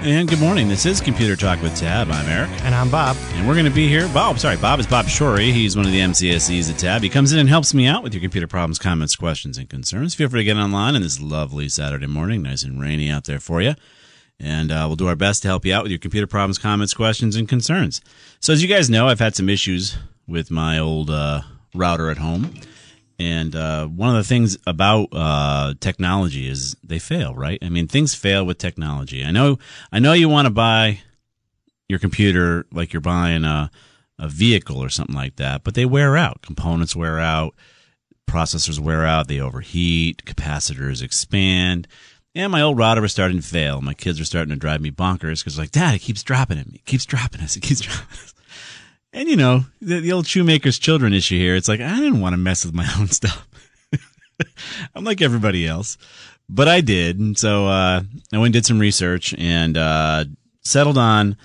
And good morning. This is Computer Talk with Tab. I'm Eric. And I'm Bob. And we're going to be here. Bob, sorry, Bob is Bob Shorey. He's one of the MCSEs at Tab. He comes in and helps me out with your computer problems, comments, questions, and concerns. Feel free to get online on this lovely Saturday morning. Nice and rainy out there for you. And uh, we'll do our best to help you out with your computer problems, comments, questions, and concerns. So, as you guys know, I've had some issues with my old uh, router at home. And uh, one of the things about uh, technology is they fail, right? I mean, things fail with technology. I know, I know you want to buy your computer like you're buying a, a vehicle or something like that, but they wear out. Components wear out, processors wear out, they overheat, capacitors expand. And my old router was starting to fail. My kids were starting to drive me bonkers because, like, Dad, it keeps dropping it. It keeps dropping us. It keeps dropping us. And you know, the, the, old shoemaker's children issue here. It's like, I didn't want to mess with my own stuff. I'm like everybody else, but I did. And so, uh, I went and did some research and, uh, settled on,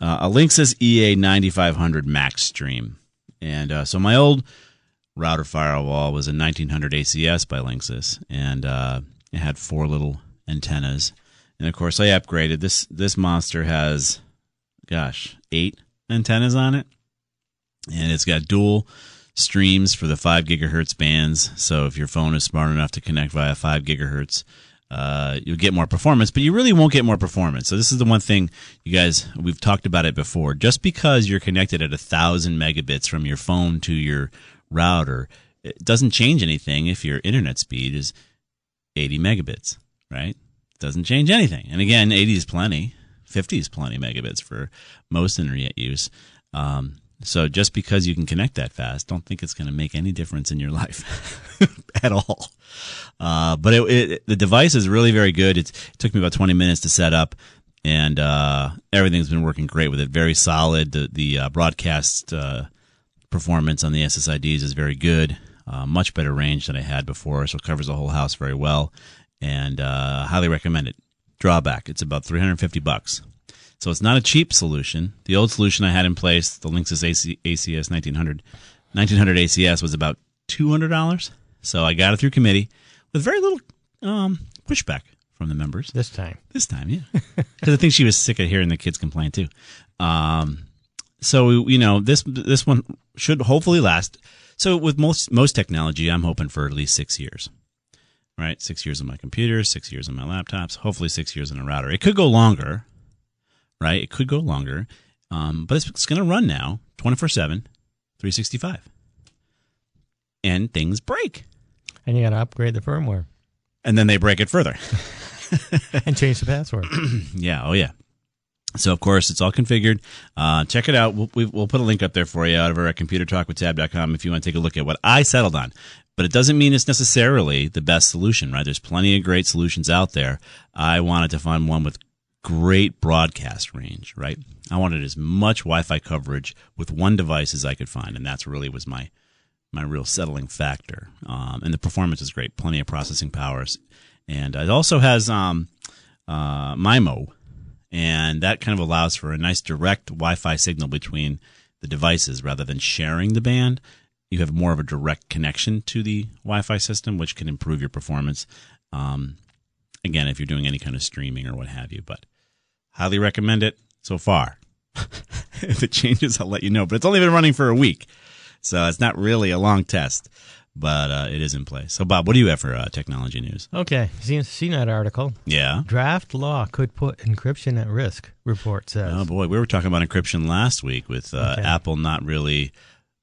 uh, a Linksys EA 9500 Max Stream. And, uh, so my old router firewall was a 1900 ACS by Linksys and, uh, it had four little antennas. And of course I upgraded this, this monster has, gosh, eight antennas on it and it's got dual streams for the 5 gigahertz bands. So if your phone is smart enough to connect via 5 gigahertz, uh, you'll get more performance, but you really won't get more performance. So this is the one thing you guys we've talked about it before. Just because you're connected at a thousand megabits from your phone to your router, it doesn't change anything if your internet speed is 80 megabits, right? It doesn't change anything. And again, 80 is plenty. 50 is plenty megabits for most internet use. Um, so just because you can connect that fast, don't think it's going to make any difference in your life at all. Uh, but it, it, the device is really very good. It's, it took me about 20 minutes to set up, and uh, everything's been working great with it. Very solid. The, the uh, broadcast uh, performance on the SSIDs is very good. Uh, much better range than I had before, so it covers the whole house very well, and uh, highly recommend it. Drawback: it's about 350 bucks. So it's not a cheap solution. The old solution I had in place, the Linksys AC, ACS 1900, 1900 ACS, was about $200. So I got it through committee with very little um, pushback from the members. This time. This time, yeah. Because I think she was sick of hearing the kids complain too. Um, so, you know, this this one should hopefully last. So with most most technology, I'm hoping for at least six years. Right? Six years on my computer, six years on my laptops, hopefully six years on a router. It could go longer right? It could go longer, um, but it's, it's going to run now 24 7, 365. And things break. And you got to upgrade the firmware. And then they break it further. and change the password. yeah. Oh, yeah. So, of course, it's all configured. Uh, check it out. We'll, we'll put a link up there for you out of our computertalkwithtab.com if you want to take a look at what I settled on. But it doesn't mean it's necessarily the best solution, right? There's plenty of great solutions out there. I wanted to find one with great broadcast range, right? I wanted as much Wi-Fi coverage with one device as I could find, and that's really was my my real settling factor. Um, and the performance is great, plenty of processing powers, and it also has um, uh, MIMO, and that kind of allows for a nice direct Wi-Fi signal between the devices rather than sharing the band. You have more of a direct connection to the Wi-Fi system, which can improve your performance. Um, again, if you're doing any kind of streaming or what have you, but Highly recommend it so far. if it changes, I'll let you know. But it's only been running for a week, so it's not really a long test, but uh, it is in place. So, Bob, what do you have for uh, technology news? Okay, seen that article. Yeah. Draft law could put encryption at risk. Report says. Oh boy, we were talking about encryption last week with uh, okay. Apple not really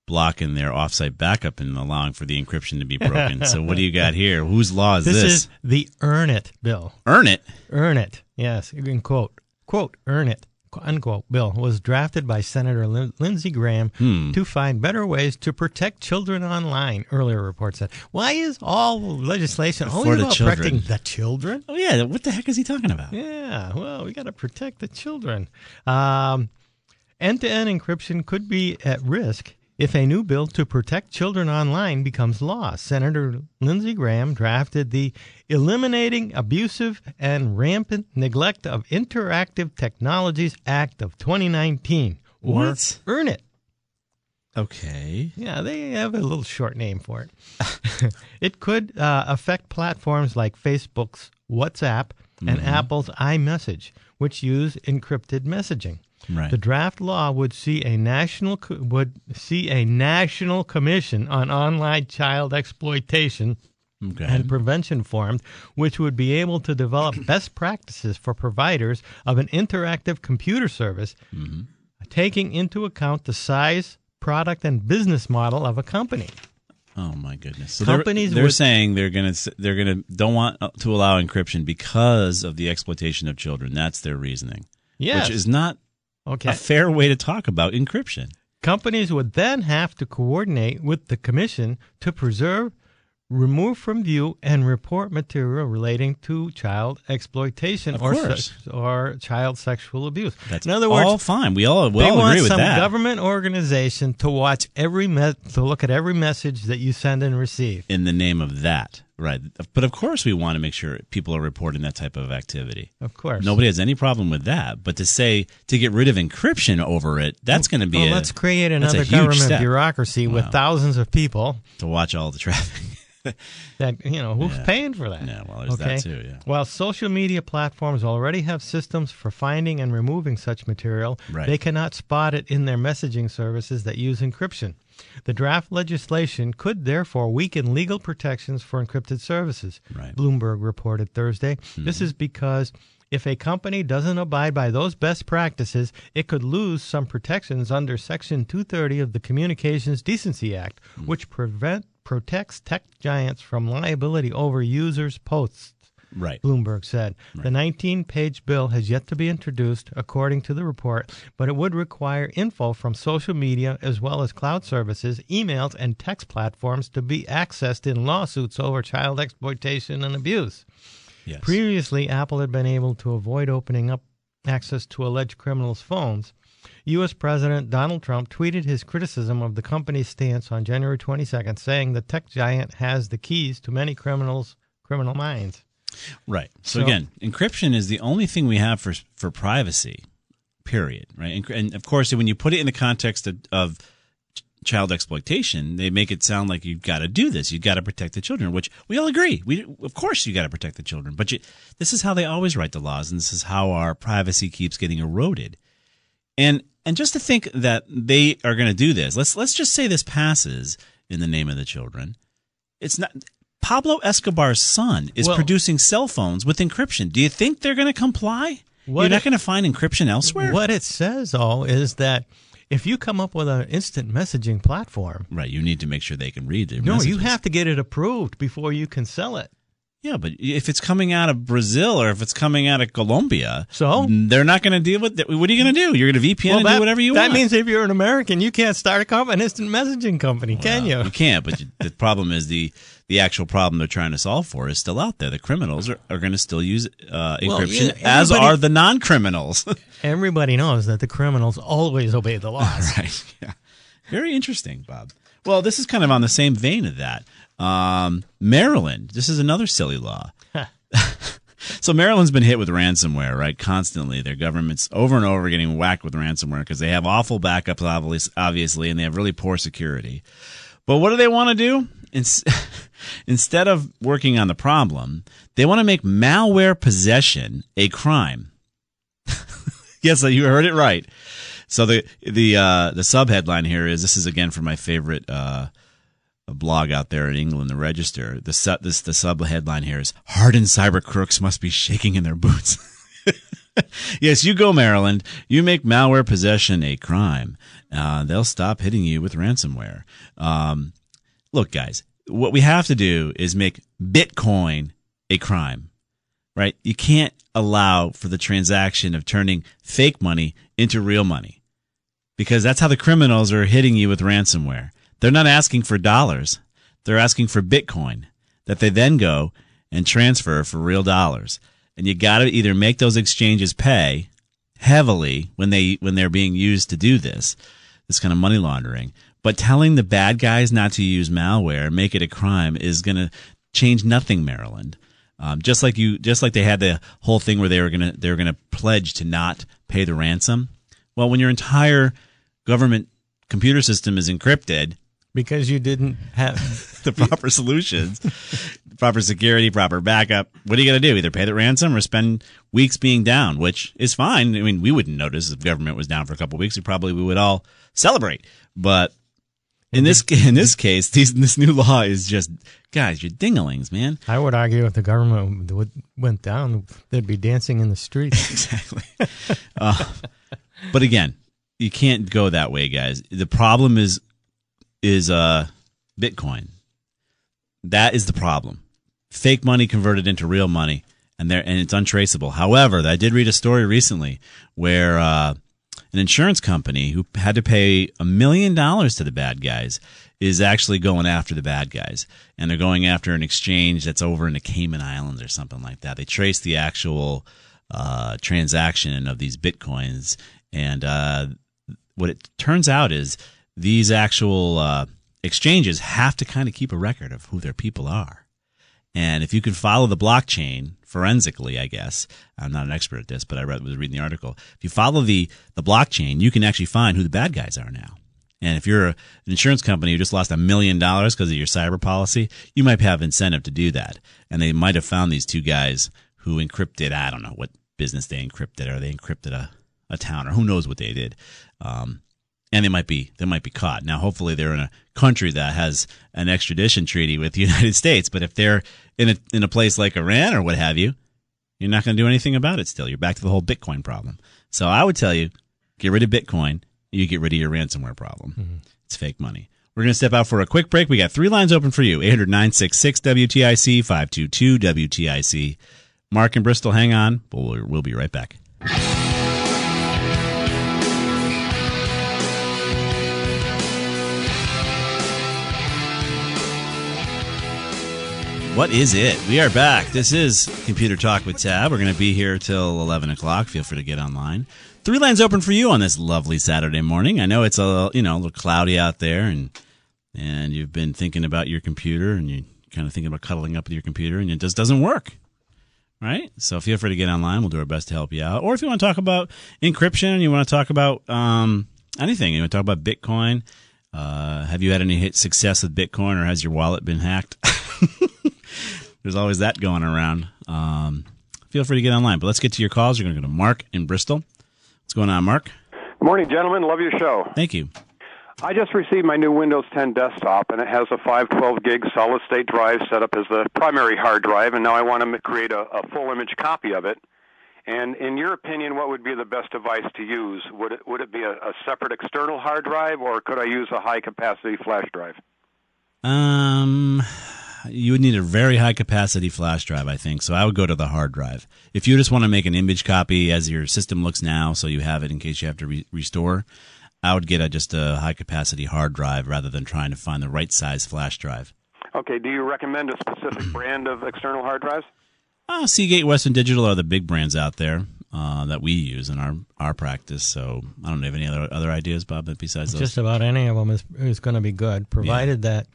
blocking their offsite backup and allowing for the encryption to be broken. so what do you got here? Whose law is This, this? is the Earn It bill. Earn it. Earn It. Yes, can quote. Quote, Earn It. Unquote bill was drafted by Senator Lin- Lindsey Graham Hmm. to find better ways to protect children online. Earlier reports said, "Why is all legislation For always about children. protecting the children?" Oh yeah, what the heck is he talking about? Yeah, well, we got to protect the children. Um, end-to-end encryption could be at risk if a new bill to protect children online becomes law. Senator Lindsey Graham drafted the Eliminating Abusive and Rampant Neglect of Interactive Technologies Act of 2019, or What? Earn It. Okay. Yeah, they have a little short name for it. it could uh, affect platforms like Facebook's WhatsApp and Apple's iMessage, which use encrypted messaging. Right. The draft law would see a national would see a national commission on online child exploitation Okay. and prevention formed, which would be able to develop best practices for providers of an interactive computer service, Mm-hmm. taking into account the size, product, and business model of a company. Oh my goodness! So Companies they're, they're saying they're gonna they're gonna don't want uh, to allow encryption because of the exploitation of children. That's their reasoning, Yes. which is not okay. a fair way to talk about encryption. Companies would then have to coordinate with the commission to preserve, remove from view, and report material relating to child exploitation Of or se- or child sexual abuse. That's in other words, all fine. We all we they all want agree with some that. government organization to watch every me- to look at every message that you send and receive. in the name of that, right? But of course, we want to make sure people are reporting that type of activity. Of course, Nobody has any problem with that. But to say to get rid of encryption over it, that's going to be Well, a, let's create another government step bureaucracy with thousands of people to watch all the traffic. that you know who's Yeah. paying for that. Yeah, well, there's that too, yeah. While social media platforms already have systems for finding and removing such material, Right. they cannot spot it in their messaging services that use encryption. The draft legislation could therefore weaken legal protections for encrypted services. Right. Mm-hmm. Bloomberg reported Thursday. This is because if a company doesn't abide by those best practices, it could lose some protections under Section 230 of the Communications Decency Act, Hmm. which prevent protects tech giants from liability over users' posts. Right. Bloomberg said. The 19 page bill has yet to be introduced, according to the report, but it would require info from social media as well as cloud services, emails, and text platforms to be accessed in lawsuits over child exploitation and abuse. Yes. Previously, Apple had been able to avoid opening up access to alleged criminals' phones. U.S. President Donald Trump tweeted his criticism of the company's stance on January 22nd, saying the tech giant has the keys to many criminals' criminal minds. Right. So, So- again, encryption is the only thing we have for for privacy. Period. Right. And, of course, when you put it in the context of, of child exploitation, they make it sound like you've got to do this. You've got to protect the children, which we all agree. We of course you got to protect the children, but you, this is how they always write the laws, and this is how our privacy keeps getting eroded. And and just to think that they are going to do this, let's let's just say this passes in the name of the children. It's not. Pablo Escobar's son is Well- producing cell phones with encryption. Do you think they're going to comply? You're not going to find encryption elsewhere. What it says, though, is that if you come up with an instant messaging platform, Right. You need to make sure they can read their no, you have to get it approved before you can sell it. Yeah, but if it's coming out of Brazil or if it's coming out of Colombia, So? they're not going to deal with it. What are you going to do? You're going to VPN and that, do whatever you that want. That means if you're an American, you can't start a company, an instant messaging company, can you? You can't. But the problem is the the actual problem they're trying to solve for is still out there. The criminals are, are going to still use uh, Well, encryption, yeah, as are the non criminals. Everybody knows that the criminals always obey the laws. right. Yeah. Very interesting, Bob. Well, this is kind of on the same vein of that. Um, Maryland. This is another silly law. so Maryland's been hit with ransomware, right? Constantly, their government's over and over getting whacked with ransomware because they have awful backups, obviously, and they have really poor security. But what do they want to do? Ins- Instead of working on the problem, they want to make malware possession a crime. yes, you heard it right. So the the uh, the subheadline here is this is again from my favorite uh, blog out there in England, the Register. The su- this the subheadline here is hardened cyber crooks must be shaking in their boots. yes, you go, Maryland. You make malware possession a crime. Uh, they'll stop hitting you with ransomware. Um, look, guys, what we have to do is make Bitcoin a crime, right? You can't allow for the transaction of turning fake money into real money because that's how the criminals are hitting you with ransomware. They're not asking for dollars, they're asking for Bitcoin that they then go and transfer for real dollars. And you got to either make those exchanges pay heavily when they when they're being used to do this, this kind of money laundering. But telling the bad guys not to use malware, make it a crime, is going to change nothing, Maryland. Um, just like you, just like they had the whole thing where they were gonna they were gonna pledge to not pay the ransom. Well, when your entire government computer system is encrypted, because you didn't have the proper solutions, proper security, proper backup. What are you going to do? Either pay the ransom or spend weeks being down, which is fine. I mean, we wouldn't notice if government was down for a couple of weeks. We probably we would all celebrate. But in this in this case, these, this new law is just guys, you're dinglings, man. I would argue if the government would, went down, they'd be dancing in the streets. exactly. uh, but again, you can't go that way, guys. The problem is is uh, Bitcoin. That is the problem. Fake money converted into real money, and there and it's untraceable. However, I did read a story recently where uh, an insurance company who had to pay a million dollars to the bad guys is actually going after the bad guys, and they're going after an exchange that's over in the Cayman Islands or something like that. They trace the actual uh, transaction of these bitcoins, and uh, what it turns out is these actual uh, exchanges have to kind of keep a record of who their people are. And if you can follow the blockchain forensically, I guess I'm not an expert at this, but I read, was reading the article. If you follow the the blockchain, you can actually find who the bad guys are now. And if you're an insurance company who just lost a million dollars because of your cyber policy, you might have incentive to do that. And they might have found these two guys who encrypted. I don't know what business they encrypted, or they encrypted a, a town, or who knows what they did. Um, and they might be they might be caught. Now, hopefully, they're in a country that has an extradition treaty with the United States. But if they're in a in a place like Iran or what have you, you're not going to do anything about it. Still, you're back to the whole Bitcoin problem. So I would tell you, get rid of Bitcoin. You get rid of your ransomware problem. Mm-hmm. It's fake money. We're going to step out for a quick break. We got three lines open for you 800 966 WTIC 522 WTIC. Mark and Bristol, hang on. We'll, we'll be right back. What is it? We are back. This is Computer Talk with Tab. We're going to be here till 11 o'clock. Feel free to get online. Three lines open for you on this lovely Saturday morning. I know it's a you know a little cloudy out there, and and you've been thinking about your computer, and you're kind of thinking about cuddling up with your computer, and it just doesn't work. Right? So feel free to get online. We'll do our best to help you out. Or if you want to talk about encryption, you want to talk about um, anything, you want to talk about Bitcoin. Uh, have you had any success with Bitcoin, or has your wallet been hacked? There's always that going around. Um, feel free to get online. But let's get to your calls. You're going to go to Mark in Bristol. What's going on, Mark? Good morning, gentlemen. Love your show. Thank you. I just received my new Windows 10 desktop, and it has a 512 gig solid state drive set up as the primary hard drive, and now I want to create a, a full image copy of it. And in your opinion, what would be the best device to use? Would it would it be a, a separate external hard drive, or could I use a high capacity flash drive? Um, you would need a very high capacity flash drive, I think. So I would go to the hard drive. If you just want to make an image copy as your system looks now, so you have it in case you have to re- restore, I would get a, just a high capacity hard drive rather than trying to find the right size flash drive. Okay. Do you recommend a specific brand of external hard drives? Uh, Seagate, Western Digital are the big brands out there uh, that we use in our, our practice. So I don't have any other other ideas, Bob. Besides those, just about any of them is is going to be good, provided yeah. that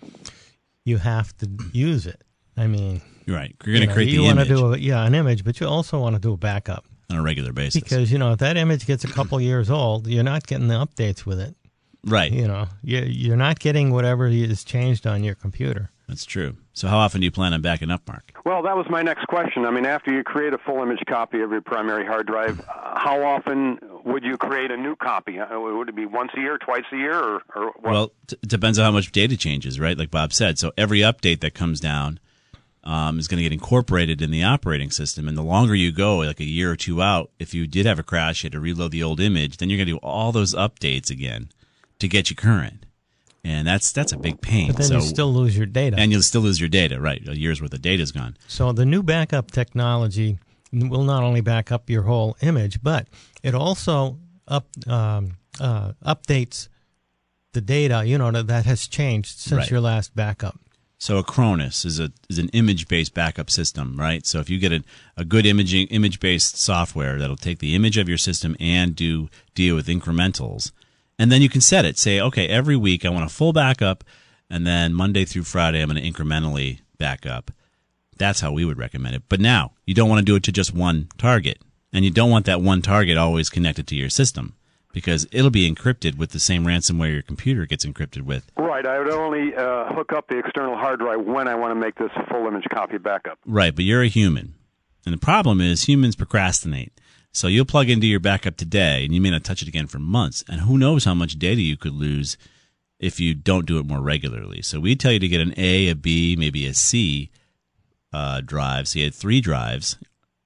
you have to use it. I mean, you're right. You're going to you know, create you the want image. to do a, yeah an image, but you also want to do a backup on a regular basis because you know if that image gets a couple years old, you're not getting the updates with it. Right. You know, you you're not getting whatever is changed on your computer. That's true. So, how often do you plan on backing up, Mark? Well, that was my next question. I mean, after you create a full image copy of your primary hard drive, uh, how often would you create a new copy? Uh, would it be once a year, twice a year, or, or what? Well, it depends on how much data changes, right? Like Bob said. So, every update that comes down, um, is going to get incorporated in the operating system. And the longer you go, like a year or two out, if you did have a crash, you had to reload the old image, then you're going to do all those updates again to get you current. And that's that's a big pain. But then so, you still lose your data. and you'll still lose your data, right? A year's worth of data is gone. So the new backup technology will not only back up your whole image, but it also up um, uh, updates the data. You know that has changed since Right. your last backup. So Acronis is a is an image based backup system, right? So if you get a, a good imaging image based software that'll take the image of your system and do deal with incrementals, and then you can set it. Say, okay, every week I want a full backup, and then Monday through Friday I'm going to incrementally back up. That's how we would recommend it. But now you don't want to do it to just one target, and you don't want that one target always connected to your system because it'll be encrypted with the same ransomware your computer gets encrypted with. Right. I would only uh, hook up the external hard drive when I want to make this full image copy backup. Right, but you're a human. And the problem is humans procrastinate. So you'll plug into your backup today and you may not touch it again for months. And who knows how much data you could lose if you don't do it more regularly. So we tell you to get an A, a B, maybe a C uh, drive. So you had three drives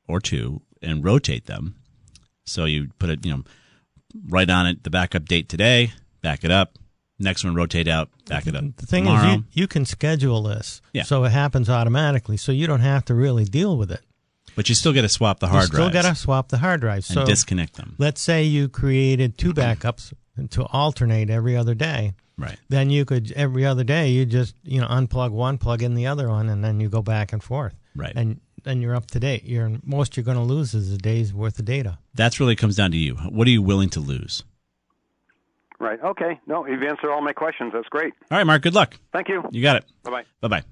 or two and rotate them. So you put it, you know, right on it, the backup date today, back it up. Next one, rotate out, back it up. The thing tomorrow. is, you, you can schedule this, Yeah. so it happens automatically, so you don't have to really deal with it. But you still got to swap the hard you still got to swap the hard drives. and So disconnect them. let's say you created two backups to alternate every other day. Right. Then you could every other day you just you know unplug one, plug in the other one, and then you go back and forth. Right. And then you're up to date. You're most you're going to lose is a day's worth of data. That's really comes down to you. What are you willing to lose? Right. Okay. No, you've answered all my questions. That's great. All right, Mark. Good luck. Thank you. You got it. Bye bye. Bye bye.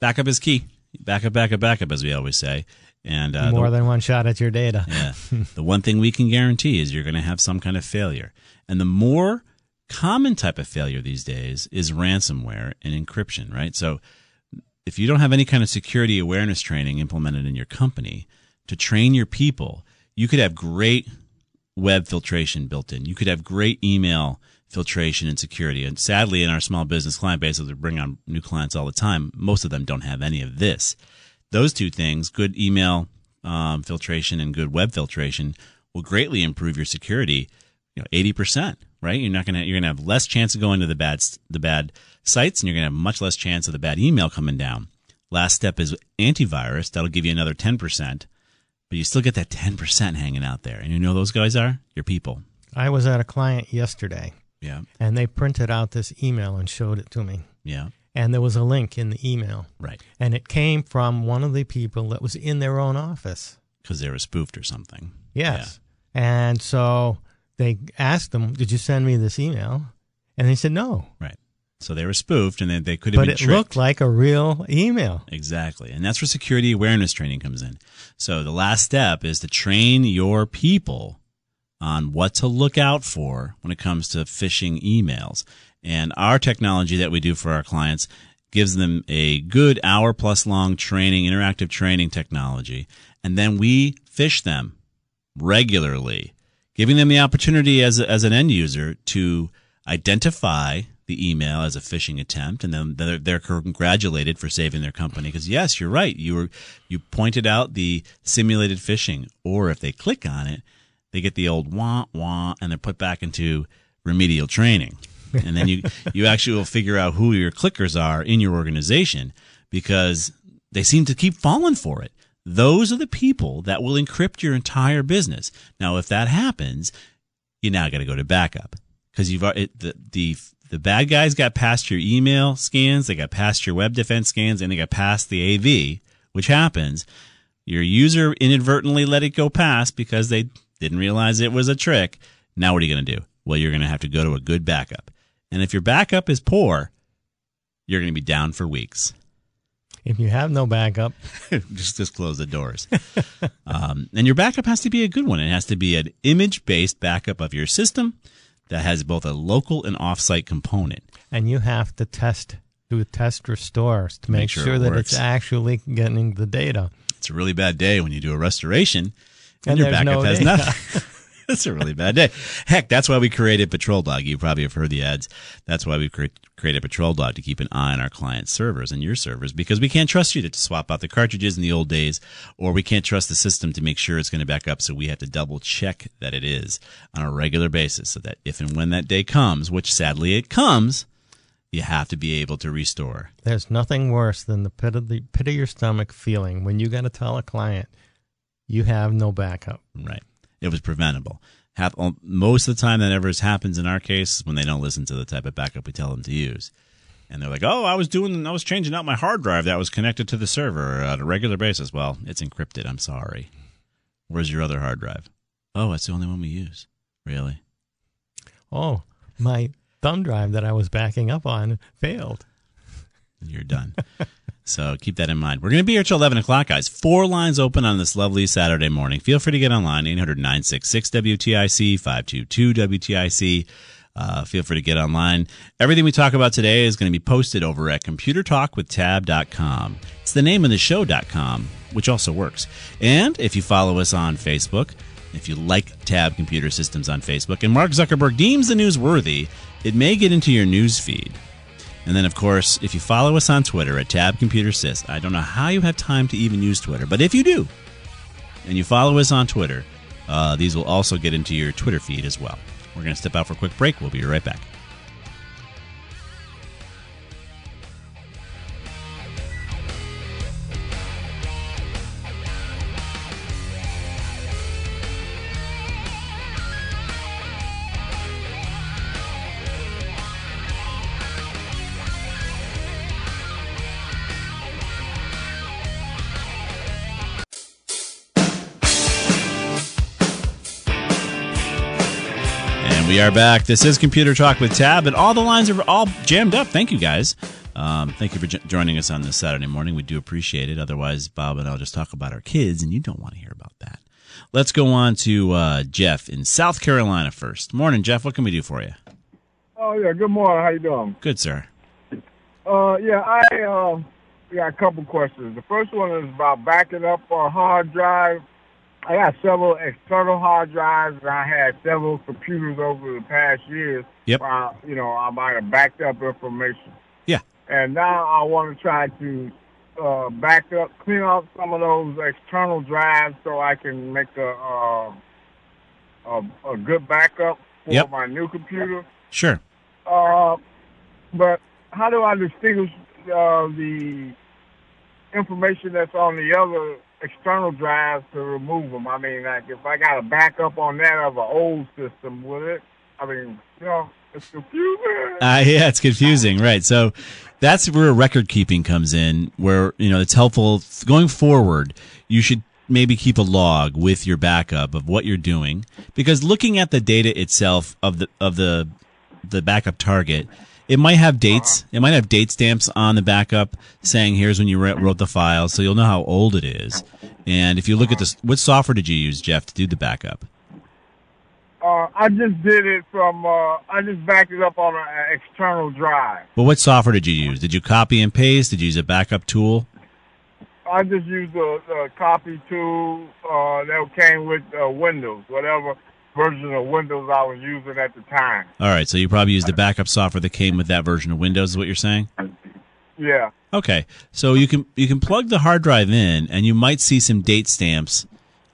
Backup is key. Backup, backup, backup, as we always say. And uh, More the, than one shot at your data. yeah, the one thing we can guarantee is you're going to have some kind of failure. And the more common type of failure these days is ransomware and encryption. Right. So if you don't have any kind of security awareness training implemented in your company to train your people, you could have great web filtration built in. You could have great email filtration and security. And sadly, in our small business client base, as we bring on new clients all the time, most of them don't have any of this. Those two things, good email um, filtration and good web filtration, will greatly improve your security. You know, eighty percent, right? You're not gonna you're gonna have less chance of going to the bad the bad sites, and you're gonna have much less chance of the bad email coming down. Last step is antivirus. That'll give you another ten percent, but you still get that ten percent hanging out there. And you know who those guys are your people. I was at a client yesterday, Yeah, and they printed out this email and showed it to me. yeah, And there was a link in the email, right. and it came from one of the people that was in their own office. Because they were spoofed or something. Yes. And so they asked them, "Did you send me this email?" And they said no, Right. So they were spoofed, and they, they could have but been it tricked. looked like a real email. Exactly. And that's where security awareness training comes in. So the last step is to train your people on what to look out for when it comes to phishing emails. And our technology that we do for our clients gives them a good hour plus long training, interactive training technology. And then we phish them regularly, giving them the opportunity as, a, as an end user to identify the email as a phishing attempt, and then they're, they're congratulated for saving their company. Because yes, you're right. You were you pointed out the simulated phishing, or if they click on it, they get the old wah wah, and they're put back into remedial training. And then you you actually will figure out who your clickers are in your organization because they seem to keep falling for it. Those are the people that will encrypt your entire business. Now, if that happens, you now got to go to backup because you've it, the the the bad guys got past your email scans, they got past your web defense scans, and they got past the AV, which happens. Your user inadvertently let it go past because they didn't realize it was a trick. Now, what are you going to do? Well, you're going to have to go to a good backup, and if your backup is poor, you're going to be down for weeks. If you have no backup, just just close the doors. um, and your backup has to be a good one. It has to be an image based backup of your system that has both a local and offsite component. and you have to test, do test restore to make, Make sure sure, it that works. it's actually getting the data. It's a really bad day when you do a restoration and, And your backup no has data. nothing. it's a really bad day. Heck, that's why we created Patrol Dog. You probably have heard the ads. That's why we cre- created Patrol Dog to keep an eye on our clients' servers and your servers because we can't trust you to swap out the cartridges in the old days, or we can't trust the system to make sure it's going to back up. So we have to double check that it is on a regular basis so that if and when that day comes, which sadly it comes, you have to be able to restore. There's nothing worse than the pit of the pit of your stomach feeling when you got to tell a client you have no backup. Right. It was preventable. Hap- uh, most of the time that ever happens in our case is when they don't listen to the type of backup we tell them to use. And they're like, "Oh, I was doing, I was changing out my hard drive that was connected to the server uh, on a regular basis." Well, it's encrypted. I'm sorry. Where's your other hard drive? Oh, it's the only one we use. Really? Oh, my thumb drive that I was backing up on failed. You're done. so keep that in mind. We're going to be here till 11 o'clock, guys. Four lines open on this lovely Saturday morning. Feel free to get online, 800 966 WTIC, 522 WTIC. Uh, feel free to get online. Everything we talk about today is going to be posted over at computertalkwithtab.com. It's the name of the show.com, which also works. And if you follow us on Facebook, if you like Tab Computer Systems on Facebook, and Mark Zuckerberg deems the news worthy, it may get into your news feed. And then, of course, if you follow us on Twitter at Tab Computer Sys, I don't know how you have time to even use Twitter, but if you do, and you follow us on Twitter, uh, these will also get into your Twitter feed as well. We're going to step out for a quick break. We'll be right back. Are back. This is Computer Talk with Tab, and all the lines are all jammed up. Thank you, guys. Um, thank you for j- joining us on this Saturday morning. We do appreciate it. Otherwise, Bob and I'll just talk about our kids, and you don't want to hear about that. Let's go on to uh, Jeff in South Carolina first. Morning, Jeff. What can we do for you? Oh yeah, good morning. How you doing? Good, sir. Uh, yeah, I uh, got a couple questions. The first one is about backing up a hard drive. I got several external hard drives, and I had several computers over the past years. Yep. I, you know, I might have backed up information, Yeah. and now I want to try to uh, back up, clean up some of those external drives so I can make a uh, a, a good backup for Yep. my new computer. Sure. Uh, but how do I distinguish uh, the information that's on the other external drives to remove them? I mean, like if I got a backup on that of an old system, would it? I mean, you know, it's confusing. Uh, yeah, it's confusing, right? So that's where record keeping comes in, where you know it's helpful going forward. You should maybe keep a log with your backup of what you're doing, because looking at the data itself of the of the the backup target, it might have dates. It might have date stamps on the backup saying here's when you wrote wrote the file, so you'll know how old it is. And if you look at this, what software did you use, Jeff, to do the backup? Uh, I just did it from. Uh, I just backed it up on an external drive. Well, what software did you use? Did you copy and paste? Did you use a backup tool? I just used a, a copy tool uh, that came with uh, Windows, whatever version of Windows I was using at the time. All right, so you probably used the backup software that came with that version of Windows. Is what you're saying? Yeah. Okay, so you can you can plug the hard drive in, and you might see some date stamps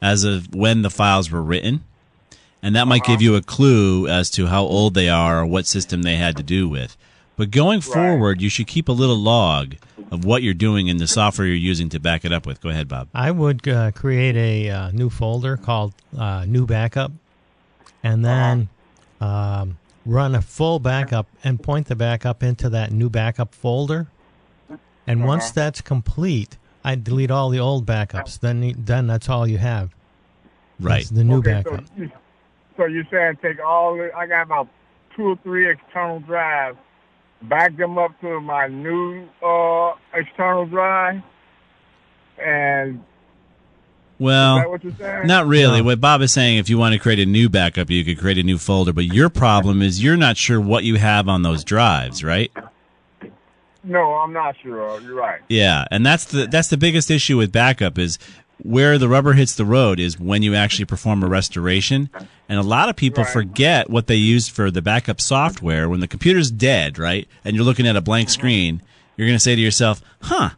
as of when the files were written, and that might give you a clue as to how old they are or what system they had to do with. But going forward, you should keep a little log of what you're doing in the software you're using to back it up with. Go ahead, Bob. I would uh, create a uh, new folder called uh, New Backup, and then um, run a full backup and point the backup into that new backup folder. And once that's complete, I delete all the old backups. Then, then that's all you have. Right. That's the new okay, backup. So, you- so you're saying take all the, I got about two or three external drives, back them up to my new uh, external drive, and Well, is that what you're saying? Not really. No. What Bob is saying, if you want to create a new backup, you could create a new folder. But your problem is you're not sure what you have on those drives, right? No, I'm not sure. You're right. Yeah, and that's the that's the biggest issue with backup is where the rubber hits the road is when you actually perform a restoration. And a lot of people Right. forget what they used for the backup software. When the computer's dead, right, and you're looking at a blank screen, you're going to say to yourself, "Huh,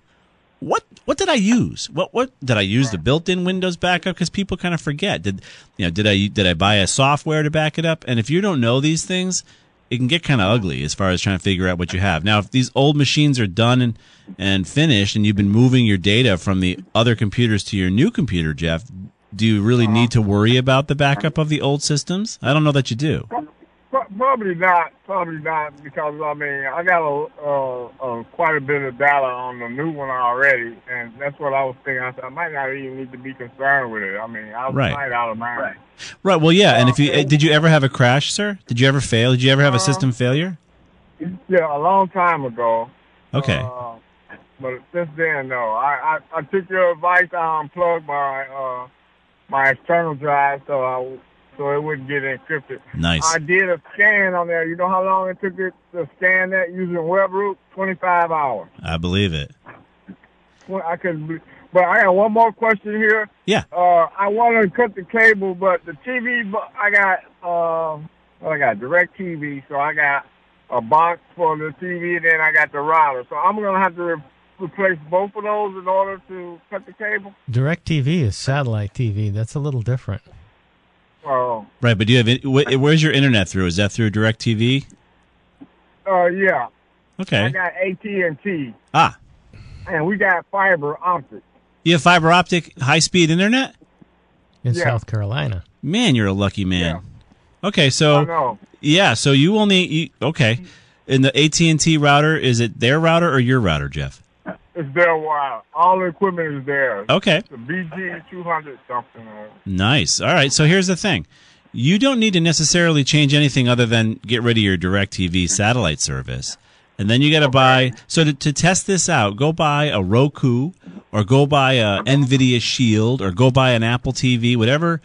what what did I use? What what did I use the built-in Windows backup? Because people kind of forget. Did you know? Did I did I buy a software to back it up? And if you don't know these things, it can get kind of ugly as far as trying to figure out what you have. Now, if these old machines are done and and finished, and you've been moving your data from the other computers to your new computer, Jeff, do you really need to worry about the backup of the old systems? I don't know that you do. Pro- Probably not. Probably not because I mean I got a, uh, uh, quite a bit of data on the new one already, and that's what I was thinking. I said I might not even need to be concerned with it. I mean I was Right. right out of mind. Right. right. Well, yeah. And if you eh, did you ever have a crash, sir? Did you ever fail? Did you ever have a system failure? Yeah, a long time ago. Okay. Uh, but since then, no. I, I, I took your advice. I unplugged my uh, my external drive so I so it wouldn't get encrypted. Nice. I did a scan on there. You know how long it took it to scan that using WebRoot? Twenty five hours. I believe it. Well, I couldn't. be- But I got one more question here. Yeah. Uh, I want to cut the cable, but the TV, bu- I got, uh, well, I got DirecTV, so I got a box for the TV, and then I got the router. So I'm gonna have to re- replace both of those in order to cut the cable. DirecTV is satellite TV. That's a little different. Oh, Right, but do you have it- wh- where's your internet through? Is that through DirecTV? uh, yeah. Okay. I got AT and T, Ah, and we got fiber optic. you have fiber optic high speed internet? In Yeah. South Carolina. Man, you're a lucky man. Okay, I so know. yeah, so you only you, okay. In the AT and T router, is it their router or your router, Jeff? It's there. While all the equipment is there. Okay, The BG two hundred something. nice. All right, so here's the thing: you don't need to necessarily change anything other than get rid of your DirecTV satellite service, and then you got to buy. So to, to test this out, go buy a Roku or go buy a Nvidia Shield or go buy an Apple TV, whatever.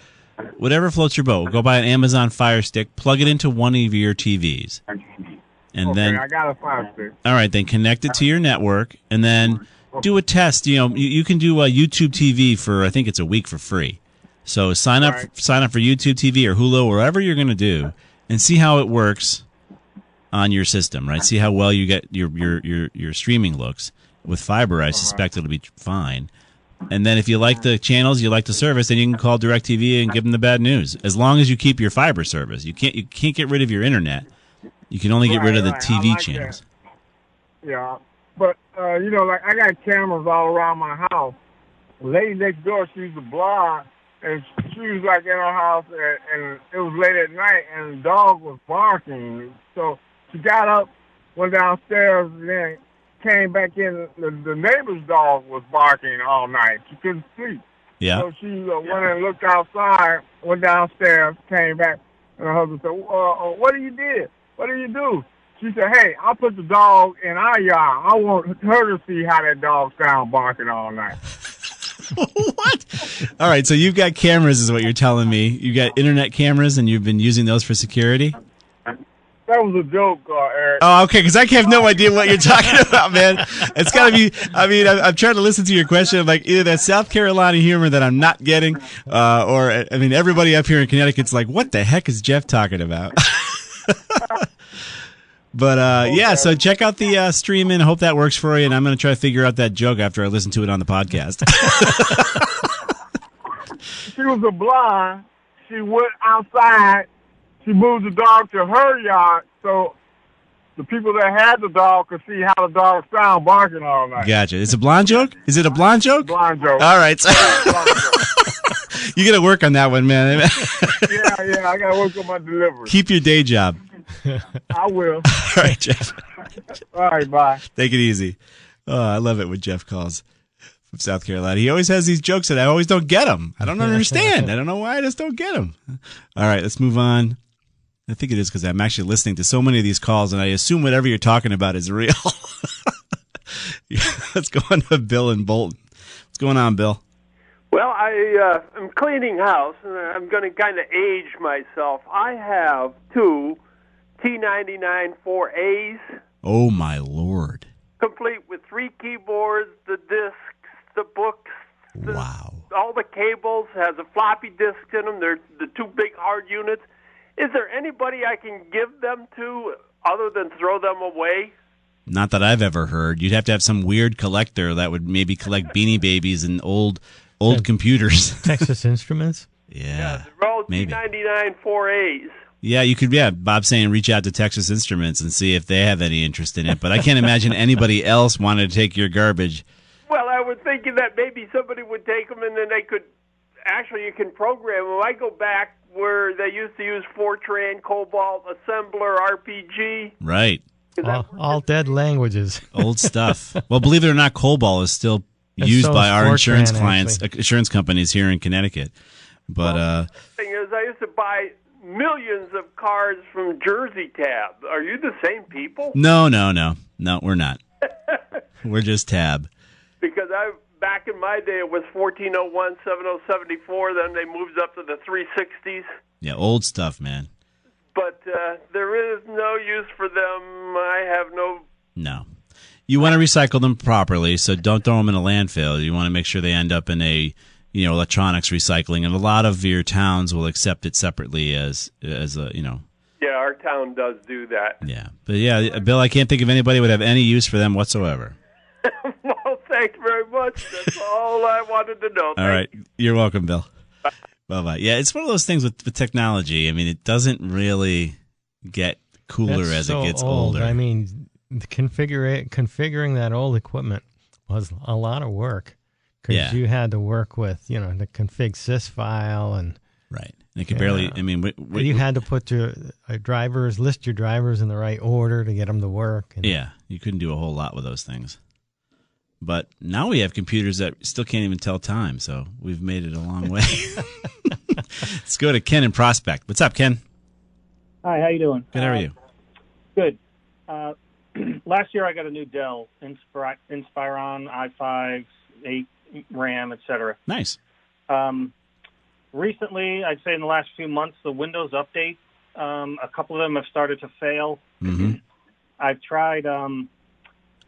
Whatever floats your boat. Go buy an Amazon Fire Stick, plug it into one of your TVs, and Okay, then I got a. All right, then connect it to your network, and then do a test. You know, you, you can do a YouTube TV for I think it's a week for free. So sign up, Right. sign up for YouTube TV or Hulu, or wherever you're going to do, and see how it works on your system. Right, see how well you get your your your your streaming looks with fiber. I suspect it'll be fine. And then if you like the channels, you like the service, then you can call DirecTV and give them the bad news. As long as you keep your fiber service, you can't you can't get rid of your internet. You can only get rid of the Right, right. TV like channels. Yeah, but uh, you know, like I got cameras all around my house. The lady next door, she's a blonde, and she was like in her house, and, and it was late at night, and the dog was barking. So she got up, went downstairs, and then came back in. The, the neighbor's dog was barking all night. She couldn't sleep. Yeah. So she uh, went and looked outside, went downstairs, came back, and her husband said, uh, uh, "What do you did? What do you do?" She said, "Hey, I'll put the dog in our yard. I want her to see how that dog sound barking all night." what? All right, so you've got cameras, is what you're telling me. You've got internet cameras, and you've been using those for security. That was a joke, uh, Eric. Oh, okay, because I have no idea what you're talking about, man. It's got to be. I mean, I'm, I'm trying to listen to your question. I'm Like either that South Carolina humor that I'm not getting, uh, or I mean, everybody up here in Connecticut's like, "What the heck is Jeff talking about?" but uh, yeah, so check out the uh, stream in. I hope that works for you, and I'm going to try to figure out that joke after I listen to it on the podcast. She was a blonde. She went outside. She moved the dog to her yard so the people that had the dog could see how the dog sound barking all night. gotcha. It's a blonde joke. Is it a blonde joke? Blonde joke. All right. Blind you got to work on that one, man. yeah, yeah, I got to work on my delivery. Keep your day job. I will. All right, Jeff. All right, bye. Take it easy. Oh, I love it when Jeff calls from South Carolina. He always has these jokes that I always don't get them. I don't understand. I don't know why I just don't get them. All right, let's move on. I think it is because I'm actually listening to so many of these calls, and I assume whatever you're talking about is real. let's go on to Bill and Bolton. What's going on, Bill? Well, I uh, am cleaning house, and I'm going to kind of age myself. I have two T99 4As, Oh my lord! complete with three keyboards, the discs, the books, the Wow. all the cables, has a floppy disk in them. They're the two big hard units. Is there anybody I can give them to other than throw them away? Not that I've ever heard. You'd have to have some weird collector that would maybe collect Beanie Babies and old old computers. Texas Instruments. yeah, They're all maybe. TI-99/4As. Yeah, you could. Yeah, Bob saying reach out to Texas Instruments and see if they have any interest in it. But I can't imagine anybody else wanted to take your garbage. Well, I was thinking that maybe somebody would take them and then they could actually you can program them. I go back where they used to use Fortran, Cobol, Assembler, RPG. Right, All, all dead languages. old stuff. well, believe it or not, Cobol is still And used so by our Fortran, insurance clients, actually. insurance companies here in Connecticut. But uh, thing is, I used to buy millions of cars from Jersey Tab. Are you the same people? no, no, no, no, we're not. we're just Tab. Because I back in my day it was 1401 7074. Then they moved up to the 360s. Yeah, old stuff, man. But uh, there is no use for them. I have no. No. You want to recycle them properly, so don't throw them in a landfill. You want to make sure they end up in a, you know, electronics recycling, and a lot of your towns will accept it separately as as a, you know, Yeah, our town does do that. yeah. But yeah, Bill, I can't think of anybody would have any use for them whatsoever. well, thanks very much. That's all I wanted to know. All Thank right, you're welcome, Bill. Bye bye. Yeah, it's one of those things with, with technology. I mean, it doesn't really get cooler That's as so it gets old. older. I mean, configure configuring that old equipment was a lot of work because Yeah. you had to work with you know the config sys file and right. And it could barely. I mean, we, we, you had to put your uh, drivers list your drivers in the right order to get them to work. And Yeah, you couldn't do a whole lot with those things. But now we have computers that still can't even tell time, so we've made it a long way. Let's go to Ken in Prospect. What's up, Ken? Hi, how you doing? Good. How are Uh, you? Good. Uh, last year I got a new Dell Inspira- Inspiron i5, 8 RAM, etc. Nice. Um, recently, I'd say in the last few months, the Windows update, um, a couple of them have started to fail. hmm I've tried. Um,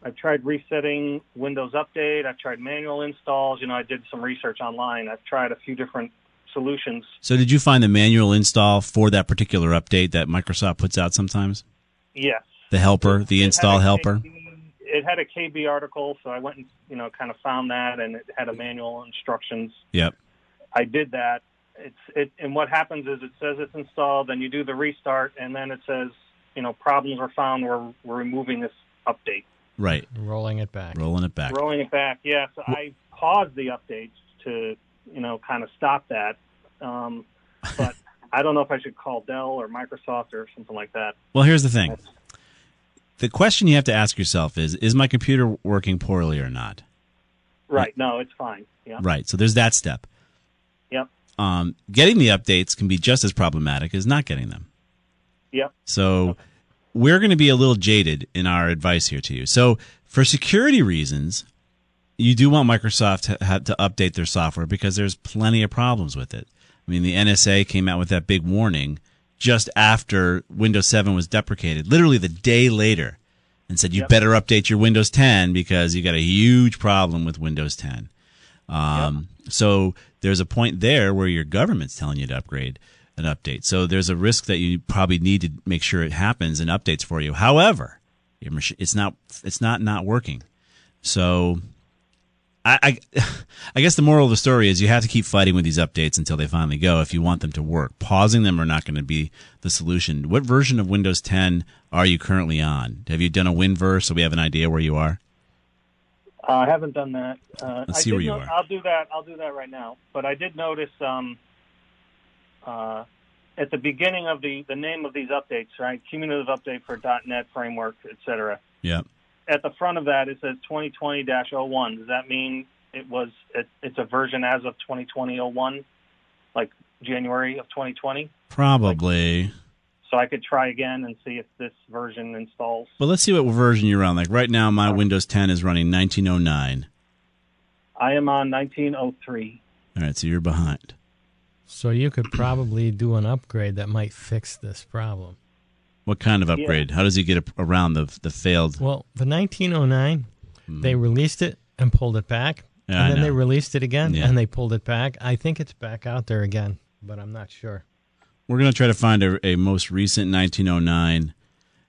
I've tried resetting Windows Update. I've tried manual installs. You know, I did some research online. I've tried a few different solutions. So, did you find the manual install for that particular update that Microsoft puts out sometimes? Yes. The helper, the It install helper. KB It had a KB article, so I went and you know kind of found that, and it had a manual instructions. Yep. I did that. It's it, and what happens is it says it's installed, then you do the restart, and then it says you know problems were found. We're we're removing this update, Right. rolling it back. Rolling it back. rolling it back. Yeah, so I paused the updates to you know kind of stop that. Um, but I don't know if I should call Dell or Microsoft or something like that. Well, here's the thing. The question you have to ask yourself is: Is my computer working poorly or not? Right? No, it's fine. Yeah. Right. So there's that step. Yep. Um, getting the updates can be just as problematic as not getting them. Yep. So we're going to be a little jaded in our advice here to you. So for security reasons, you do want Microsoft to have to update their software because there's plenty of problems with it. I mean, the NSA came out with that big warning just after Windows 7 was deprecated, literally the day later, and said you Yep. better update your Windows 10 because you got a huge problem with Windows 10. Um, So there's a point there where your government's telling you to upgrade an update. So there's a risk that you probably need to make sure it happens and updates for you. However, it's not it's not not working. So I, I I guess the moral of the story is you have to keep fighting with these updates until they finally go if you want them to work. Pausing them are not going to be the solution. What version of Windows 10 are you currently on? Have you done a WinVer so we have an idea where you are? Uh, I haven't done that. Uh, Let's I see where you no- are. I'll do that. I'll do that right now. But I did notice um, uh, at the beginning of the the name of these updates, right? Cumulative update for .NET framework, etc. Yeah. At the front of that, it says 2020-01. Does that mean it was it, it's a version as of 2020-01, like January of 2020? Probably. So I could try again and see if this version installs. But let's see what version you're on. Like right now, my Windows 10 is running 1909. I am on 1903. All right, so you're behind. So you could probably do an upgrade that might fix this problem. What kind of upgrade? How does he get around the the failed? Well, the 1909, Hmm. they released it and pulled it back, Yeah, and then they released it again, Yeah. and they pulled it back. I think it's back out there again, but I'm not sure. We're going to try to find a, a most recent 1909.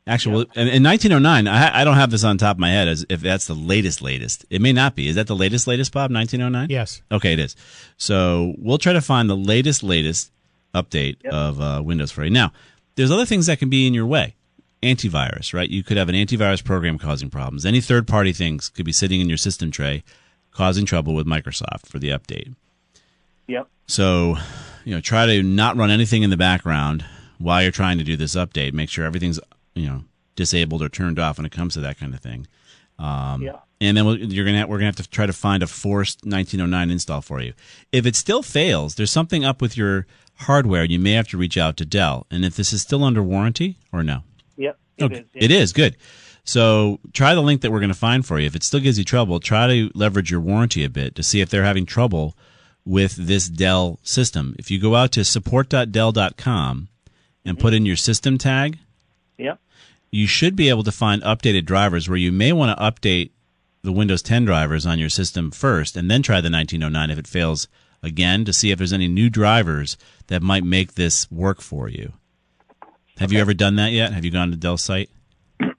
Actually, in, in 1909, I, I don't have this on top of my head as if that's the latest, latest. It may not be. Is that the latest, latest, Bob? 1909? Yes. Okay, it is. So we'll try to find the latest, latest update of uh, Windows for you. Now, there's other things that can be in your way. Antivirus, right? You could have an antivirus program causing problems. Any third party things could be sitting in your system tray causing trouble with Microsoft for the update. Yep. So, you know, try to not run anything in the background while you're trying to do this update. Make sure everything's, you know, disabled or turned off when it comes to that kind of thing. Um, Yeah. And then we'll, you're gonna we're gonna have to try to find a forced 1909 install for you. If it still fails, there's something up with your hardware. You may have to reach out to Dell. And if this is still under warranty or no, Yep. It Okay. is. It is good. So try the link that we're going to find for you. If it still gives you trouble, try to leverage your warranty a bit to see if they're having trouble with this Dell system. If you go out to support.dell.com and put in your system tag, Yep. You should be able to find updated drivers where you may want to update the Windows 10 drivers on your system first and then try the 1909 if it fails again to see if there's any new drivers that might make this work for you. Have you ever done that yet? Have you gone to Dell's site?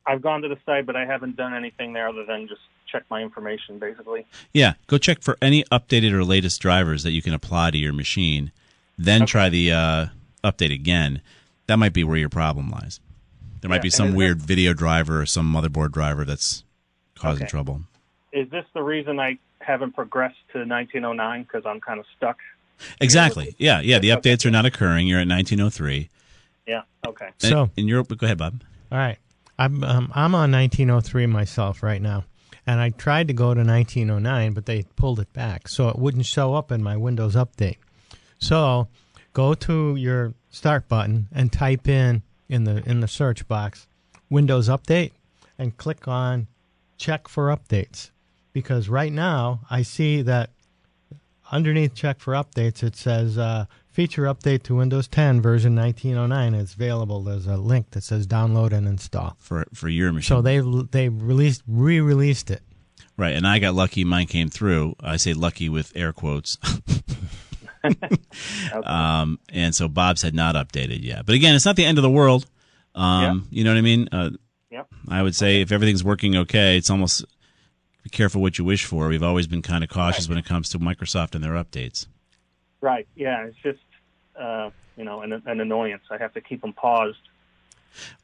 I've gone to the site, but I haven't done anything there other than just check my information, basically. Yeah, go check for any updated or latest drivers that you can apply to your machine. Then try the uh, update again. That might be where your problem lies. There might Yeah, be some is weird video driver or some motherboard driver that's causing Okay. trouble. Is this the reason I haven't progressed to 1909 because I'm kind of stuck? Exactly. Yeah, yeah. The Okay. updates are not occurring. You're at 1903. Yeah. Okay. So- in you're go ahead, Bob. All right. I'm um, I'm on 1903 myself right now, and I tried to go to 1909, but they pulled it back, so it wouldn't show up in my Windows Update. So go to your Start button and type in in the in the search box Windows Update, and click on Check for Updates, because right now I see that underneath Check for Updates it says. Uh, Feature update to Windows 10 version 1909 is available. There's a link that says download and install. For for your machine. So they they released re-released it. Right, and I got lucky. Mine came through. I say lucky with air quotes. um, and so Bob's had not updated yet. But again, it's not the end of the world. Um, You know what I mean? Uh, Yep. I would say if everything's working okay, it's almost be careful what you wish for. We've always been kind of cautious when it comes to Microsoft and their updates. Right. Yeah. It's just, uh, you know, an, an annoyance. I have to keep them paused.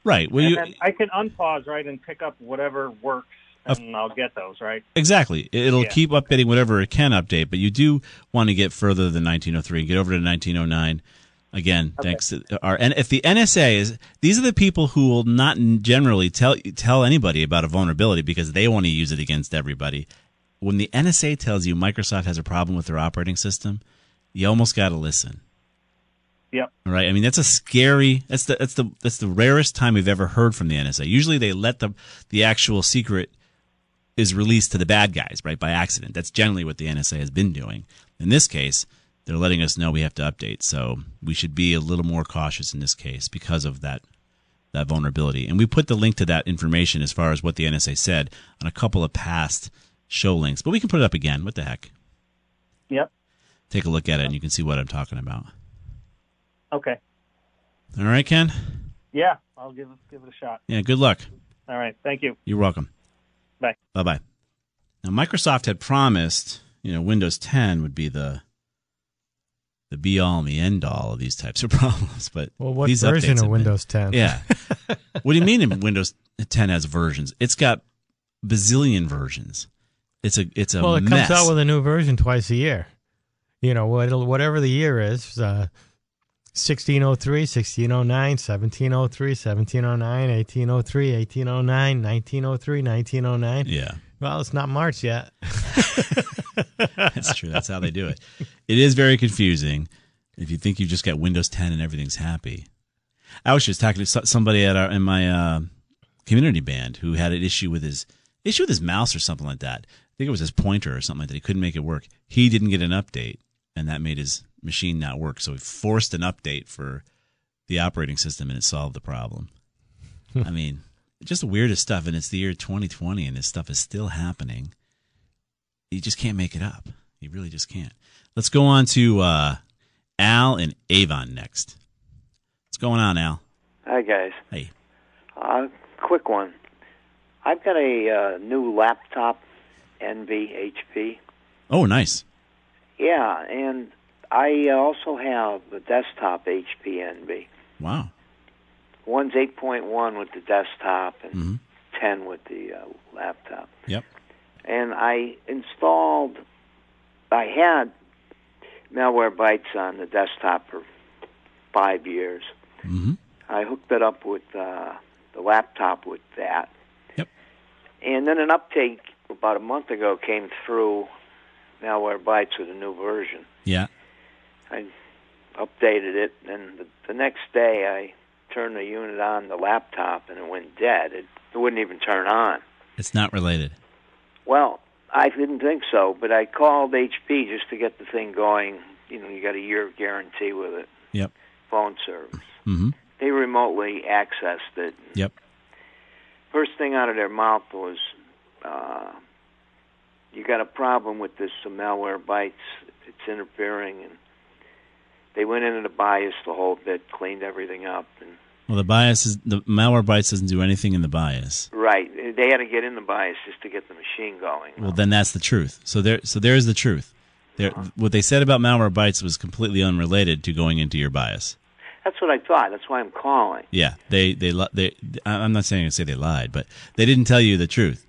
Right. Well, you I can unpause, right, and pick up whatever works, and I'll get those, right? Exactly. It'll Yeah. keep updating whatever it can update, but you do want to get further than 1903 and get over to 1909. Again, thanks to our and if the NSA is these are the people who will not generally tell tell anybody about a vulnerability because they want to use it against everybody. When the NSA tells you Microsoft has a problem with their operating system, you almost got to listen. Yep. Right. I mean, that's a scary. That's the that's the that's the rarest time we've ever heard from the NSA. Usually, they let the the actual secret is released to the bad guys, right, by accident. That's generally what the NSA has been doing. In this case, they're letting us know we have to update. So we should be a little more cautious in this case because of that that vulnerability. And we put the link to that information as far as what the NSA said on a couple of past show links. But we can put it up again. What the heck? Yep. Take a look at it and you can see what I'm talking about. Okay. All right, Ken? Yeah. I'll give it give it a shot. Yeah, good luck. All right. Thank you. You're welcome. Bye. Bye bye. Now Microsoft had promised, you know, Windows 10 would be the the be all and the end all of these types of problems, but Well, what these version of have been- Windows 10? Yeah. what do you mean in Windows 10 has versions? It's got bazillion versions. It's a it's a well, it mess. comes out with a new version twice a year. You know, whatever the year is, uh, 1603, 1609, 1703, 1709, 1803, 1809, 1903, 1909. yeah. Well, it's not March yet. That's true. That's how they do it. It is very confusing if you think you just got Windows 10 and everything's happy. I was just talking to somebody at our in my uh, community band who had an issue with his issue with his mouse or something like that. I think it was his pointer or something like that. He couldn't make it work. He didn't get an update, and that made his machine not work. So we forced an update for the operating system, and it solved the problem. I mean, just the weirdest stuff. And it's the year 2020, and this stuff is still happening. you just can't make it up. You really just can't. Let's go on to uh, Al and Avon next. What's going on, Al? Hi guys. Hey. Uh, quick one. I've got a uh, new laptop, Envy HP. Oh, nice. Yeah, and I also have a desktop HP Envy. Wow. One's 8.1 with the desktop and hmm 10 with the uh, laptop. Yep. And I installed, I had Malwarebytes on the desktop for five years. hmm I hooked it up with uh, the laptop with that. Yep. And then an update about a month ago came through Malwarebytes with a new version. Yeah. I updated it, and the, the next day I turned the unit on the laptop, and it went dead. It, it wouldn't even turn on. It's not related. Well, I didn't think so, but I called HP just to get the thing going. You know, you got a year of guarantee with it. Yep. Phone service. hmm They remotely accessed it. Yep. First thing out of their mouth was, uh, "You got a problem with this Malwarebytes. It's interfering." And they went into the BIOS the whole bit, cleaned everything up, and Well, the BIOS is the Malwarebytes doesn't do anything in the BIOS. right, they had to get in the BIOS just to get the machine going. Well, then that's the truth. So there, so there's the truth. There, uh-huh. what they said about Malwarebytes was completely unrelated to going into your BIOS. That's what I thought. That's why I'm calling. Yeah, they they li- they. I'm not saying to say they lied, but they didn't tell you the truth.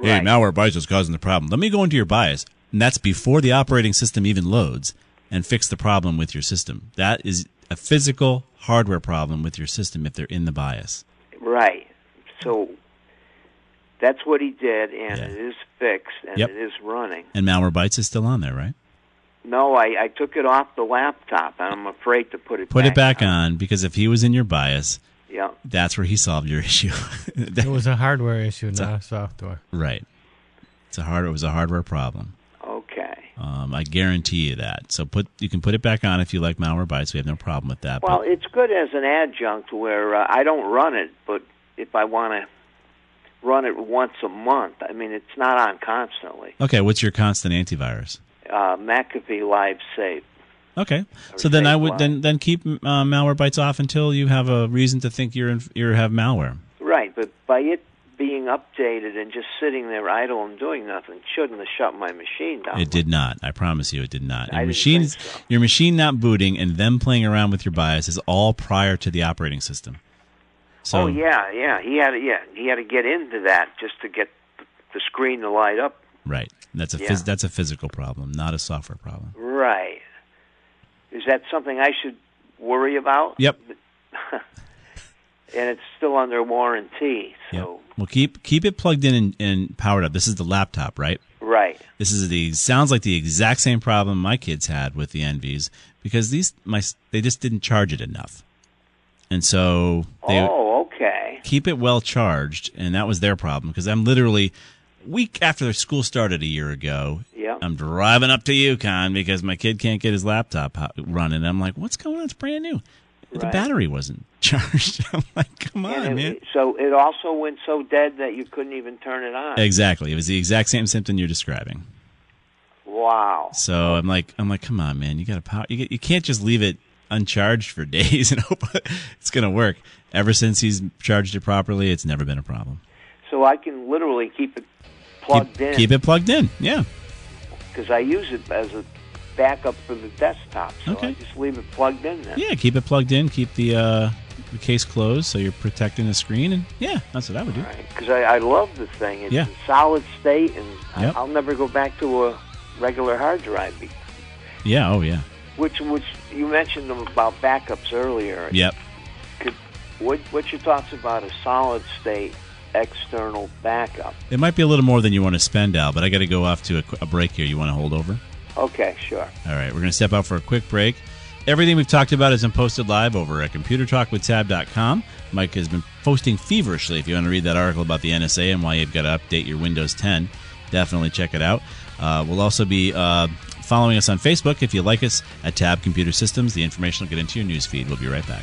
Hey, Right. Malwarebytes is causing the problem. Let me go into your BIOS, and that's before the operating system even loads, and fix the problem with your system. That is a physical hardware problem with your system if they're in the BIOS. Right. So that's what he did, and Yeah. it is fixed, and Yep. it is running. And Malwarebytes is still on there, right? No, I, I took it off the laptop, and I'm afraid to put it Put back it back on because if he was in your BIOS, Yeah. that's where he solved your issue. It was a hardware issue, not a software. right. It's a hard. It was a hardware problem. Um, I guarantee you that. So put you can put it back on if you like Malwarebytes. We have no problem with that. Well, but, it's good as an adjunct where uh, I don't run it, but if I want to run it once a month, I mean, it's not on constantly. okay, what's your constant antivirus? Uh, McAfee Live Safe. Okay, so then I would then then keep uh, Malwarebytes off until you have a reason to think you're in, you have malware. Right, but by it being updated and just sitting there idle and doing nothing, shouldn't have shut my machine down. It did not. I promise you, it did not. Your didn't machine, so. your machine not booting and them playing around with your BIOS is all prior to the operating system. So oh yeah, yeah. He had to, yeah he had to get into that just to get the- the screen to light up. right, that's a Yeah. phys- that's a physical problem, not a software problem. Right. Is that something I should worry about? Yep. and it's still under warranty. So Well, keep keep it plugged in and, and powered up. This is the laptop, right? right. This is the sounds like the exact same problem my kids had with the Envies because these my they just didn't charge it enough, and so they oh, okay. keep it well charged, and that was their problem because I'm literally week after their school started a year ago. Yeah. I'm driving up to UConn because my kid can't get his laptop uh, running. I'm like, what's going on? It's brand new. The battery wasn't charged. I'm like, come on, And man. so it also went so dead that you couldn't even turn it on. Exactly. It was the exact same symptom you're describing. Wow. So I'm like, I'm like, come on, man, you got to power. You, get, you can't just leave it uncharged for days and hope it's going to work. Ever since he's charged it properly, it's never been a problem. So I can literally keep it plugged keep, in keep it plugged in. Yeah. because I use it as a backup for the desktop. So I Okay. just leave it plugged in then. Yeah. Keep it plugged in. Keep the uh, the case closed so you're protecting the screen. And yeah, that's what I would do. Because I, I love the thing. It's Yeah. in solid state, and I- Yep. I'll never go back to a regular hard drive. Yeah. Oh yeah. Which, which you mentioned them about backups earlier. Yep. Could, what, what's your thoughts about a solid state external backup? It might be a little more than you want to spend, Al, but I got to go off to a, a break here. You want to hold over? Okay, sure. All right, we're going to step out for a quick break. Everything we've talked about is posted live over at computertalkwithtab.com. Mike has been posting feverishly. If you want to read that article about the NSA and why you've got to update your Windows 10, definitely check it out. Uh, we'll also be uh, following us on Facebook if you like us at Tab Computer Systems. The information will get into your news feed. We'll be right back.